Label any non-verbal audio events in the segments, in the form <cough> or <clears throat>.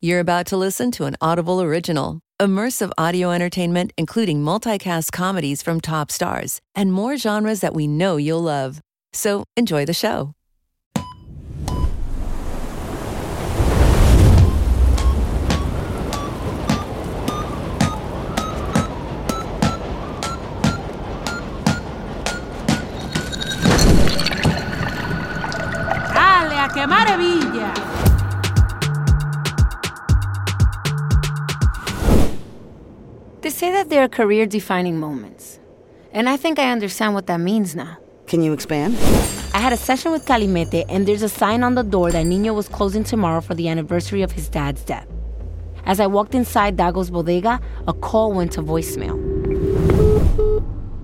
You're about to listen to an Audible original. Immersive audio entertainment, including multicast comedies from top stars and more genres that we know you'll love. So enjoy the show. ¡Dale, a qué maravilla! They say that they are career defining moments. And I think I understand what that means now. Can you expand? I had a session with Calimete, and there's a sign on the door that Niño was closing tomorrow for the anniversary of his dad's death. As I walked inside Dago's bodega, a call went to voicemail.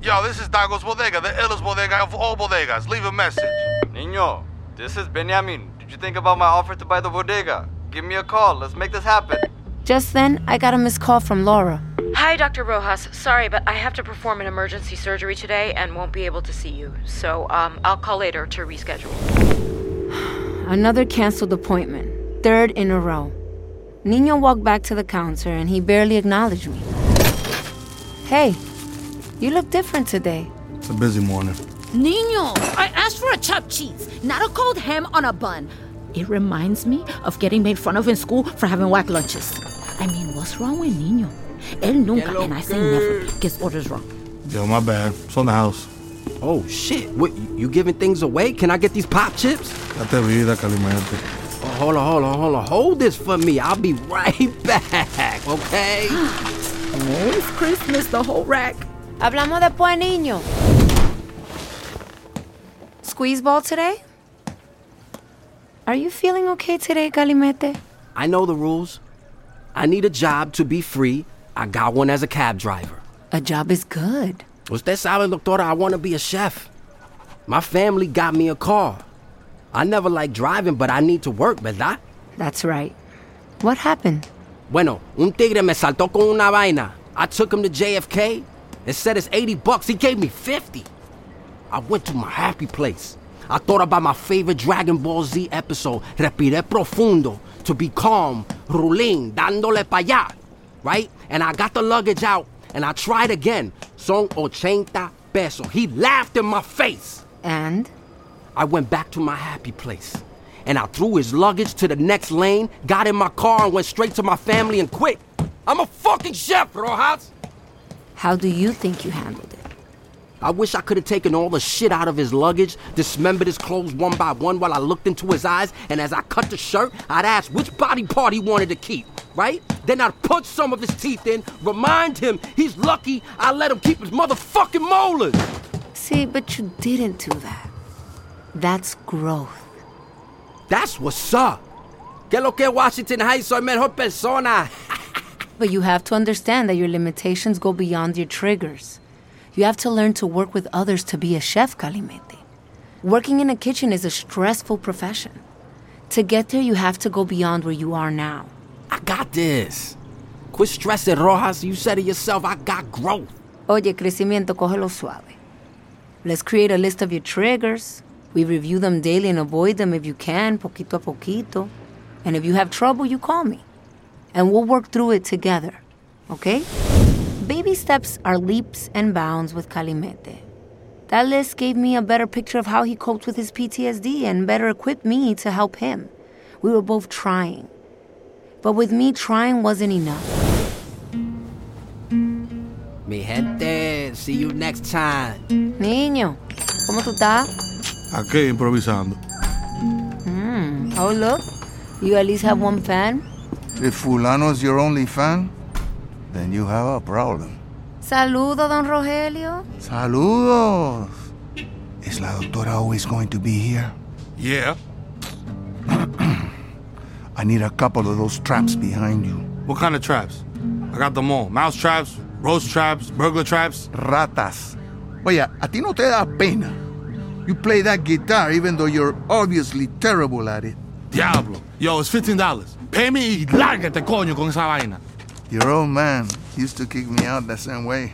Yo, this is Dago's Bodega, the illest bodega of all bodegas. Leave a message. Niño, this is Benjamin. Did you think about my offer to buy the bodega? Give me a call. Let's make this happen. Just then, I got a missed call from Laura. Hi, Dr. Rojas. Sorry, but I have to perform an emergency surgery today and won't be able to see you. So, um, I'll call later to reschedule. <sighs> Another canceled appointment, third in a row. Niño walked back to the counter and he barely acknowledged me. Hey, you look different today. It's a busy morning. Niño, I asked for a chopped cheese, not a cold ham on a bun. It reminds me of getting made fun of in school for having whack lunches. I mean, what's wrong with Niño? Él nunca, and I say never, gets orders wrong. Yo, my bad. It's on the house. Oh shit! What you giving things away? Can I get these pop chips? Date vida, Calimete. Oh, hold on, hold on, hold on. Hold this for me. I'll be right <laughs> back. Okay? Oh, <gasps> it's Christmas, the whole rack. Hablamos después, niño. Squeeze ball today? Are you feeling okay today, Calimete? I know the rules. I need a job to be free. I got one as a cab driver. A job is good. Usted sabe, doctora, I want to be a chef. My family got me a car. I never liked driving, but I need to work, ¿verdad? That's right. What happened? Bueno, un tigre me saltó con una vaina. I took him to JFK. It said it's 80 bucks. He gave me 50. I went to my happy place. I thought about my favorite Dragon Ball Z episode, Respiré Profundo, to be calm, rulín, dándole pa' allá, right? And I got the luggage out, and I tried again. Son 80 pesos. He laughed in my face. And? I went back to my happy place. And I threw his luggage to the next lane, got in my car, and went straight to my family and quit. I'm a fucking chef, Rojas! How do you think you handled it? I wish I could have taken all the shit out of his luggage, dismembered his clothes one by one while I looked into his eyes, and as I cut the shirt, I'd ask which body part he wanted to keep, right? Then I'd punch some of his teeth in, remind him he's lucky I let him keep his motherfucking molars. See, but you didn't do that. That's growth. That's what's up. Que lo que Washington Heights soy mejor persona. <laughs> But you have to understand that your limitations go beyond your triggers. You have to learn to work with others to be a chef, Calimete. Working in a kitchen is a stressful profession. To get there, you have to go beyond where you are now. I got this. Quit stressing, Rojas. You said it yourself. I got growth. Oye, crecimiento, cógelo suave. Let's create a list of your triggers. We review them daily and avoid them if you can, poquito a poquito. And if you have trouble, you call me. And we'll work through it together. Okay? Baby steps are leaps and bounds with Calimete. That list gave me a better picture of how he coped with his PTSD and better equipped me to help him. We were both trying. But with me, trying wasn't enough. Mi gente, see you next time. Niño, ¿cómo tú estás? Aquí improvisando. Hmm, oh, look. You at least have one fan? If Fulano's your only fan, then you have a problem. Saludo, don Rogelio. Saludos. Is la doctora always going to be here? Yeah. <clears throat> I need a couple of those traps behind you. What kind of traps? I got them all. Mouse traps, roast traps, burglar traps. Ratas. Oye, a ti no te da pena. You play that guitar even though you're obviously terrible at it. Diablo. Yo, it's $15. Pay me y lárgate, coño, con esa vaina. Your old man used to kick me out the same way.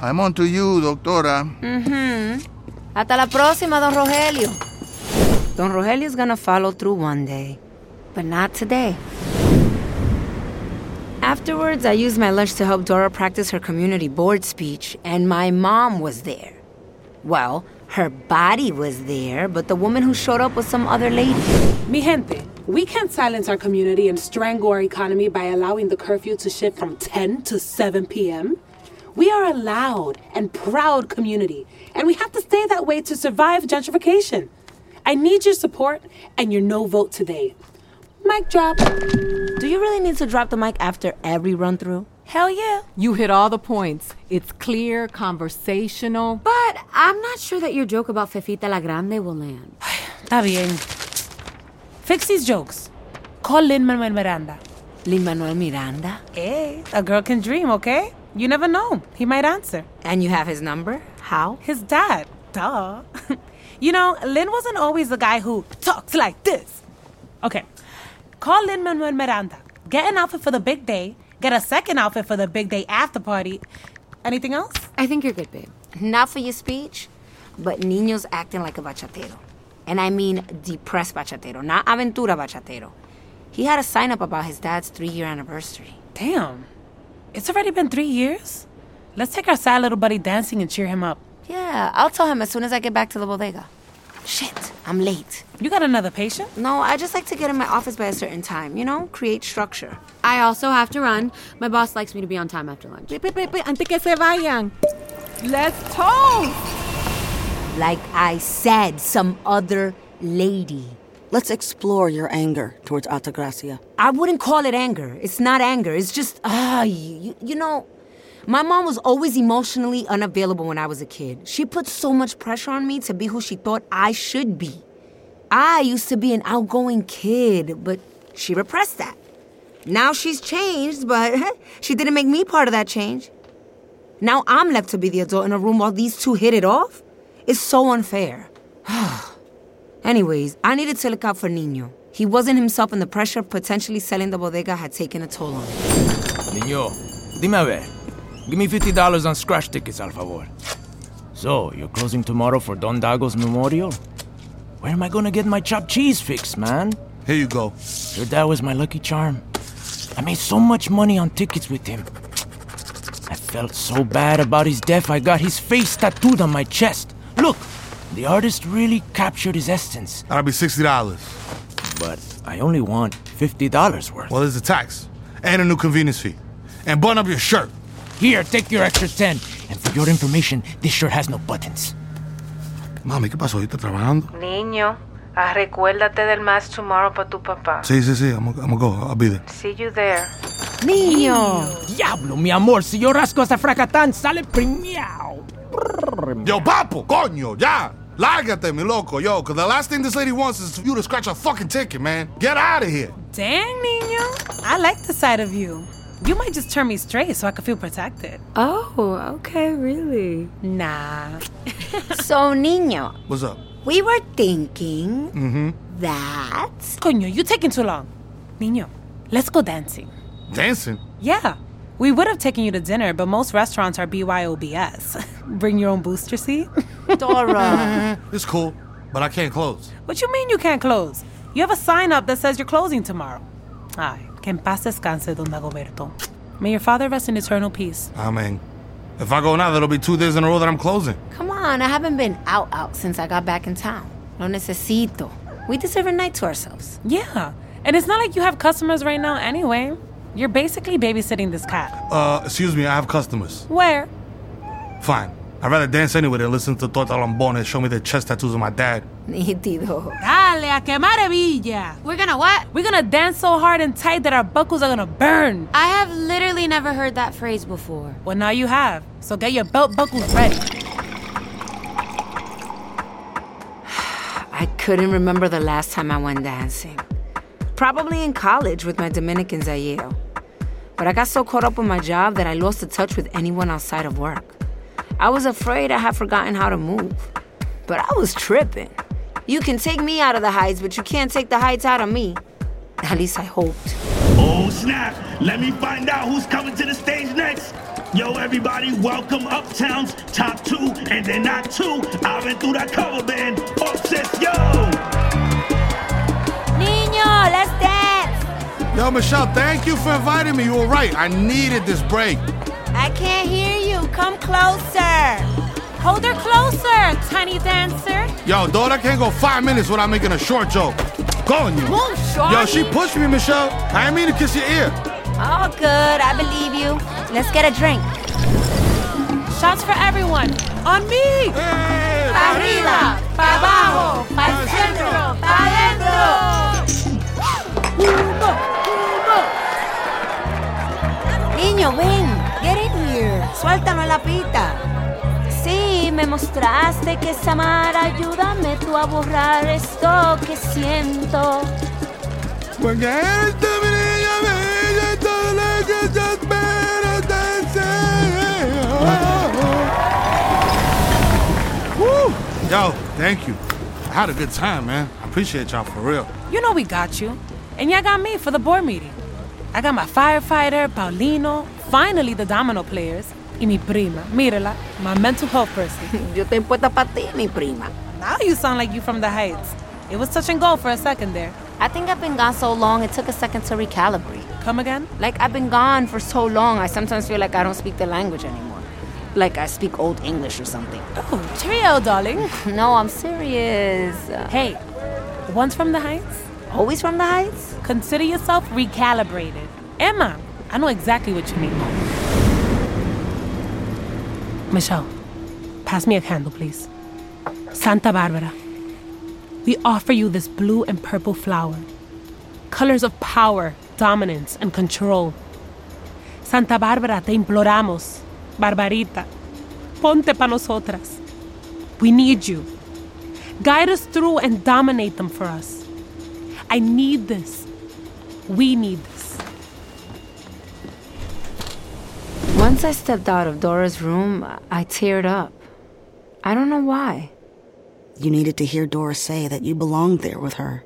I'm on to you, doctora. Mm-hmm. Hasta la próxima, don Rogelio. Don Rogelio's gonna follow through one day, but not today. Afterwards, I used my lunch to help Dora practice her community board speech, and my mom was there. Well, her body was there, but the woman who showed up was some other lady. Mi gente, we can't silence our community and strangle our economy by allowing the curfew to shift from 10 to 7 p.m. We are a loud and proud community, and we have to stay that way to survive gentrification. I need your support and your no vote today. Mic drop. Do you really need to drop the mic after every run through? Hell yeah. You hit all the points. It's clear, conversational. But I'm not sure that your joke about Fefita La Grande will land. <sighs> Está bien. Fix these jokes. Call Lin Manuel Miranda. Lin Manuel Miranda? Hey, a girl can dream, okay? You never know. He might answer. And you have his number? How? His dad. Duh. <laughs> you know, Lin wasn't always the guy who talks like this. Okay. Call Lin Manuel Miranda. Get an outfit for the big day. Get a second outfit for the big day after party. Anything else? I think you're good, babe. Not for your speech, but Niño's acting like a bachatero. And I mean depressed bachatero, not aventura bachatero. He had a sign up about his dad's three year anniversary. Damn. It's already been three years? Let's take our sad little buddy dancing and cheer him up. Yeah, I'll tell him as soon as I get back to the bodega. Shit, I'm late. You got another patient? No, I just like to get in my office by a certain time, you know? Create structure. I also have to run. My boss likes me to be on time after lunch. Wait, wait, wait, wait, antes que se vayan. Let's toast! Like I said, some other lady. Let's explore your anger towards Altagracia. I wouldn't call it anger. It's not anger. It's just, ah, you, you know, my mom was always emotionally unavailable when I was a kid. She put so much pressure on me to be who she thought I should be. I used to be an outgoing kid, but she repressed that. Now she's changed, but <laughs> she didn't make me part of that change. Now I'm left to be the adult in a room while these two hit it off? It's so unfair. <sighs> Anyways, I needed to look out for Niño. He wasn't himself, and the pressure of potentially selling the bodega had taken a toll on him. Niño, dime a ver. Give me $50 on scratch tickets, al favor. So, you're closing tomorrow for Don Dago's memorial? Where am I gonna get my chopped cheese fix, man? Here you go. Your dad was my lucky charm. I made so much money on tickets with him. I felt so bad about his death, I got his face tattooed on my chest. Look, the artist really captured his essence. That'll be $60. But I only want $50 worth. Well, there's a tax and a new convenience fee. And button up your shirt. Here, take your extra 10. And for your information, this shirt has no buttons. Mami, ¿qué pasó? ¿Estás trabajando? Niño, ah, recuérdate del mass tomorrow para tu papá. Sí, sí, sí. I'm, I'm gonna go. I'll be there. See you there. Niño. Diablo, mi amor, si yo rasco esa fracatán, sale premiado. Yo, papo, coño, ya. Lárgate, mi loco, yo, because the last thing this lady wants is for you to scratch a fucking ticket, man. Get out of here. Dang, Niño. I like the side of you. You might just turn me straight so I can feel protected. Oh, okay, really? Nah. <laughs> so, Niño. What's up? We were thinking Mm-hmm. that. Coño, you taking too long. Niño, let's go dancing. Dancing? Yeah. We would have taken you to dinner, but most restaurants are BYOBS. <laughs> Bring your own booster seat? Dora. <laughs> It's cool, but I can't close. What you mean you can't close? You have a sign up that says you're closing tomorrow. Ay, que en paz descanse, Don Dagoberto. May your father rest in eternal peace. Amen. If I go now, that'll be two days in a row that I'm closing. Come on, I haven't been out out since I got back in town. No necesito. We deserve a night to ourselves. Yeah. And it's not like you have customers right now anyway. You're basically babysitting this cat. Uh, excuse me, I have customers. Where? Fine. I'd rather dance anyway than listen to Tota Lambones show me the chest tattoos of my dad. Nítido. Dale, a que maravilla. We're gonna what? We're gonna dance so hard and tight that our buckles are gonna burn. I have literally never heard that phrase before. Well, now you have. So get your belt buckles ready. I couldn't remember the last time I went dancing. Probably in college with my Dominicans at Yale. But I got so caught up with my job that I lost the touch with anyone outside of work. I was afraid I had forgotten how to move. But I was tripping. You can take me out of the heights, but you can't take the heights out of me. At least I hoped. Oh snap! Let me find out who's coming to the stage next. Yo, everybody, welcome Uptown's top two, and they're not two. Aventura cover band, Obsess Yo! Niño, let's dance! Yo, Michelle, thank you for inviting me. You were right. I needed this break. I can't hear you. Come closer. Hold her closer, tiny dancer. Yo, Dora can't go five minutes without making a short joke. Going you. Move, Yo, she pushed me, Michelle. I didn't mean to kiss your ear. All good. I believe you. Let's get a drink. Shots for everyone. On me. Pa arriba, pa abajo, pa centro, pa adentro. Sí, me mostraste que es amar. Ayúdame tú a borrar esto que siento. Porque eres tú, mi niña bella, todo lo que yo espero te Woo! Yo, thank you. I had a good time, man. I appreciate y'all for real. You know we got you. And y'all got me for the board meeting. I got my firefighter, Paulino, finally the domino players, y mi prima, mírala, my mental health person. <laughs> Yo te puesta pa ti, mi prima. Now you sound like you from the Heights. It was touch and go for a second there. I think I've been gone so long, it took a second to recalibrate. Come again? Like, I've been gone for so long, I sometimes feel like I don't speak the language anymore. Like I speak Old English or something. Oh, cheerio, darling. <laughs> No, I'm serious. Hey, once from the Heights? Always from the Heights? Consider yourself recalibrated. Emma, I know exactly what you mean. Michelle, pass me a candle, please. Santa Barbara, we offer you this blue and purple flower. Colors of power, dominance, and control. Santa Bárbara, te imploramos. Barbarita, ponte pa nosotras. We need you. Guide us through and dominate them for us. I need this. We need this. Once I stepped out of Dora's room, I teared up. I don't know why. You needed to hear Dora say that you belonged there with her.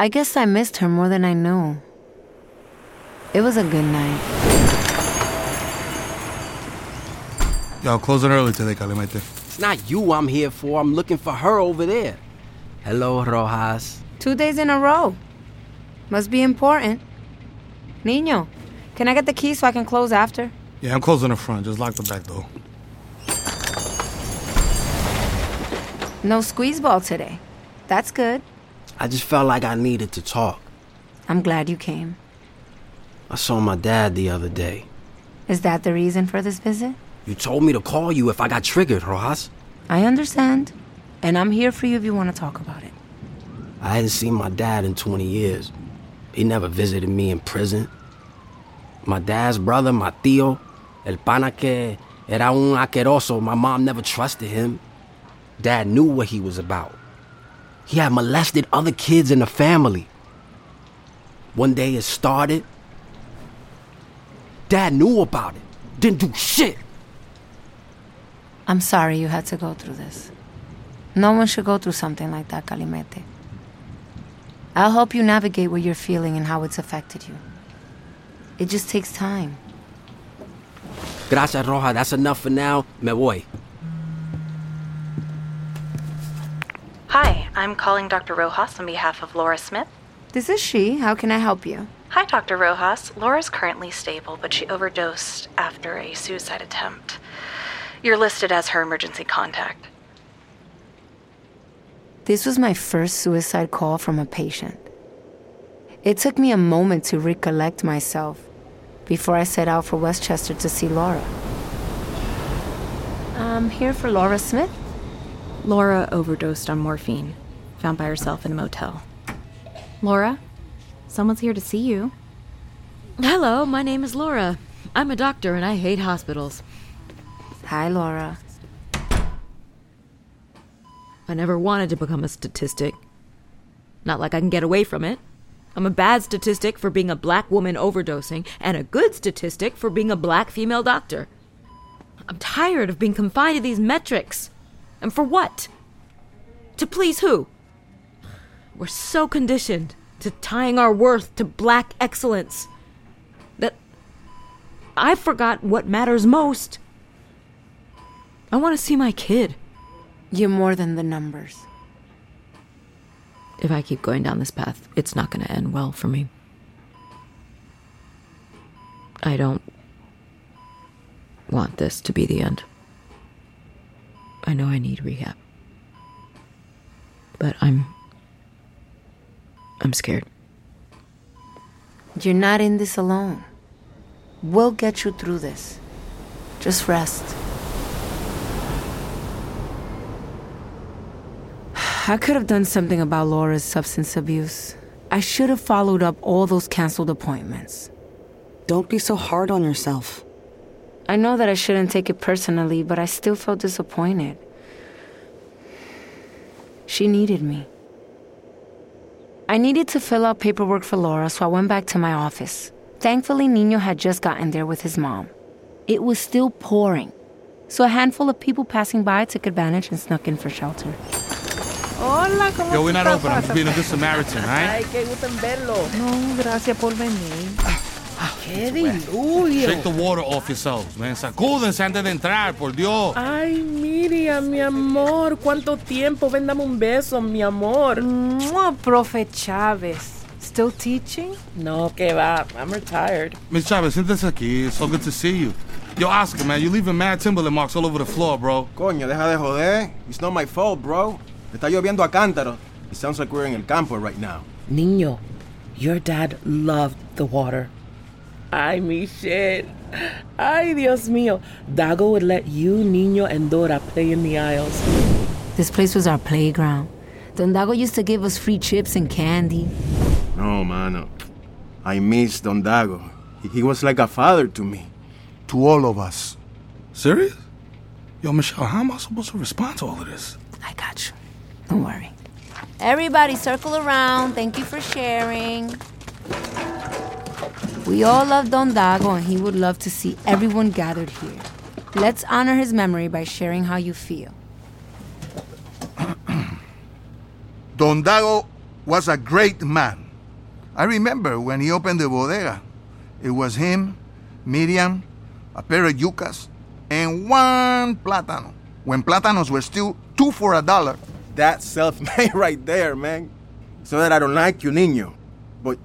I guess I missed her more than I knew. It was a good night. Yo, closing early today, Calimete. It's not you I'm here for. I'm looking for her over there. Hello, Rojas. Two days in a row. Must be important. Niño, can I get the key so I can close after? Yeah, I'm closing the front. Just lock the back door. No squeeze ball today. That's good. I just felt like I needed to talk. I'm glad you came. I saw my dad the other day. Is that the reason for this visit? You told me to call you if I got triggered, Rojas. I understand. And I'm here for you if you want to talk about it. I hadn't seen my dad in 20 years. He never visited me in prison. My dad's brother, my tío, el pana que era un aqueroso, my mom never trusted him. Dad knew what he was about. He had molested other kids in the family. One day it started. Dad knew about it. Didn't do shit. I'm sorry you had to go through this. No one should go through something like that, Calimete. I'll help you navigate what you're feeling and how it's affected you. It just takes time. Gracias, Roja. That's enough for now. Me voy. Hi, I'm calling Dr. Rojas on behalf of Laura Smith. This is she. How can I help you? Hi, Dr. Rojas. Laura's currently stable, but she overdosed after a suicide attempt. You're listed as her emergency contact. This was my first suicide call from a patient. It took me a moment to recollect myself before I set out for Westchester to see Laura. I'm here for Laura Smith. Laura overdosed on morphine, found by herself in a motel. Laura, someone's here to see you. Hello, my name is Laura. I'm a doctor and I hate hospitals. Hi, Laura. I never wanted to become a statistic. Not like I can get away from it. I'm a bad statistic for being a black woman overdosing, and a good statistic for being a black female doctor. I'm tired of being confined to these metrics. And for what? To please who? We're so conditioned to tying our worth to black excellence that I forgot what matters most. I want to see my kid. You're more than the numbers. If I keep going down this path, it's not going to end well for me. I don't want this to be the end. I know I need rehab. But I'm. I'm scared. You're not in this alone. We'll get you through this. Just rest. I could have done something about Laura's substance abuse. I should have followed up all those canceled appointments. Don't be so hard on yourself. I know that I shouldn't take it personally, but I still felt disappointed. She needed me. I needed to fill out paperwork for Laura, so I went back to my office. Thankfully, Niño had just gotten there with his mom. It was still pouring, so a handful of people passing by took advantage and snuck in for shelter. Hola, ¿cómo Yo, we're not open. I'm just being a good Samaritan, Ay, right? qué gusto en verlo. No, gracias por venir. ¡Qué Shake diluvio! the water off yourselves, man. Sacúdense antes de entrar, por Dios. Ay, Miriam, mi amor, ¿cuánto tiempo? Ven, dame un beso, mi amor. Mua, Profe Chávez. Still teaching? No, que va. I'm retired. Miss Chavez, siéntese aquí. It's so good to see you. Yo, Oscar, man, you leaving mad Timberland marks all over the floor, bro. Coño, deja de joder. It's not my fault, bro. Está lloviendo a cántaro. It sounds like we're in el campo right now. Niño, your dad loved the water. Ay, Michelle. Ay, Dios mío. Dago would let you, Niño, and Dora play in the aisles. This place was our playground. Don Dago used to give us free chips and candy. No, mano. I miss Don Dago. He, he was like a father to me. To all of us. Serious? Yo, Michelle, how am I supposed to respond to all of this? I got you. Don't worry. Everybody, circle around. Thank you for sharing. We all love Don Dago, and he would love to see everyone gathered here. Let's honor his memory by sharing how you feel. <clears throat> Don Dago was a great man. I remember when he opened the bodega. It was him, Miriam, a pair of yucas, and one plátano. When plátanos were still two for a dollar. That's self-made <laughs> right there, man. So that I don't like you, niño. But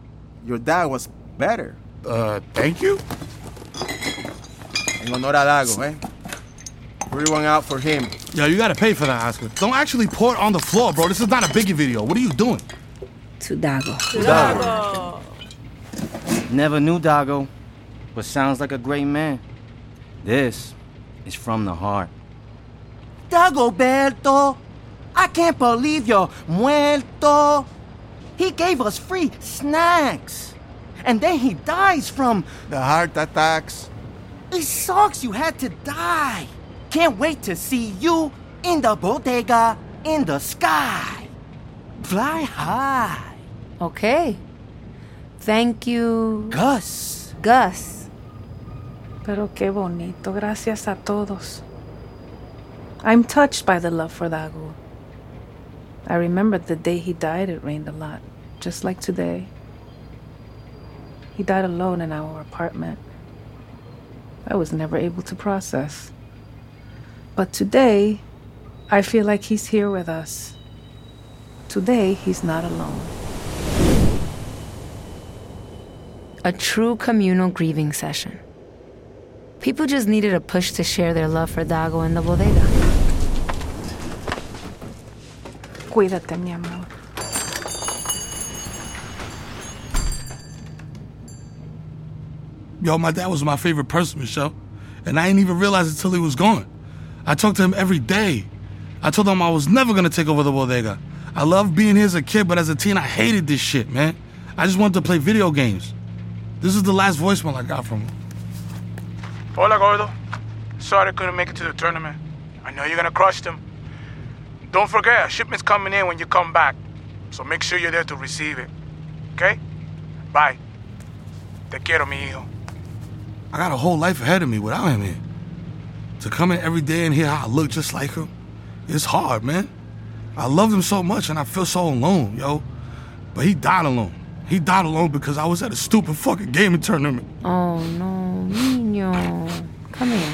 your dad was better. Uh, thank you? En honor a Dago, eh? Pour one out for him. Yo, you gotta pay for that, Oscar. Don't actually pour it on the floor, bro. This is not a biggie video. What are you doing? To Dago. Dago. Never knew Dago, but sounds like a great man. This is from the heart. Dagoberto, I can't believe you're muerto. He gave us free snacks. And then he dies from. The heart attacks. It sucks you had to die. Can't wait to see you in the bodega in the sky. Fly high. Okay. Thank you. Gus. Gus. Pero qué bonito. Gracias a todos. I'm touched by the love for Dago. I remember the day he died, it rained a lot, just like today. He died alone in our apartment. I was never able to process. But today, I feel like he's here with us. Today, he's not alone. A true communal grieving session. People just needed a push to share their love for Dago in the bodega. Cuídate, mi amor. Yo, my dad was my favorite person, Michelle. And I didn't even realize it until he was gone. I talked to him every day. I told him I was never gonna take over the bodega. I loved being here as a kid, but as a teen, I hated this shit, man. I just wanted to play video games. This is the last voicemail I got from him. Hola, Gordo. Sorry I couldn't make it to the tournament. I know you're gonna crush them. Don't forget, a shipment's coming in when you come back, so make sure you're there to receive it. Okay? Bye. Te quiero, mi hijo. I got a whole life ahead of me without him here. To come in every day and hear how I look just like him, it's hard, man. I love him so much and I feel so alone, yo. But he died alone. He died alone because I was at a stupid fucking gaming tournament. Oh no, Niño. Come here.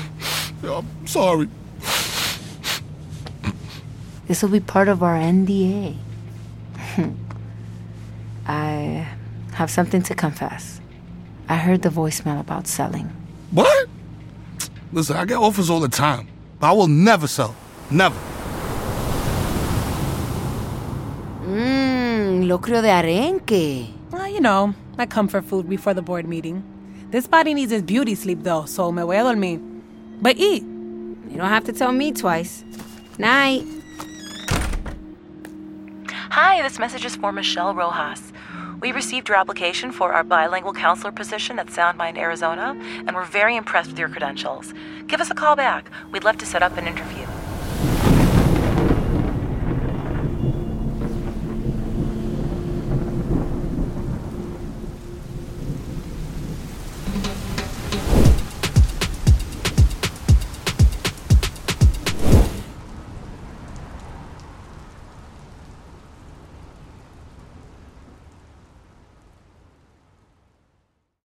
Yo, I'm sorry. This will be part of our NDA. <laughs> I have something to confess. I heard the voicemail about selling. What? Listen, I get offers all the time, but I will never sell. Never. Mmm, locrio de arenque. Well, you know, my comfort food before the board meeting. This body needs its beauty sleep though, so me voy a dormir. But eat. You don't have to tell me twice. Night. Hi, this message is for Michelle Rojas. We received your application for our bilingual counselor position at Soundmind, Arizona, and we're very impressed with your credentials. Give us a call back. We'd love to set up an interview.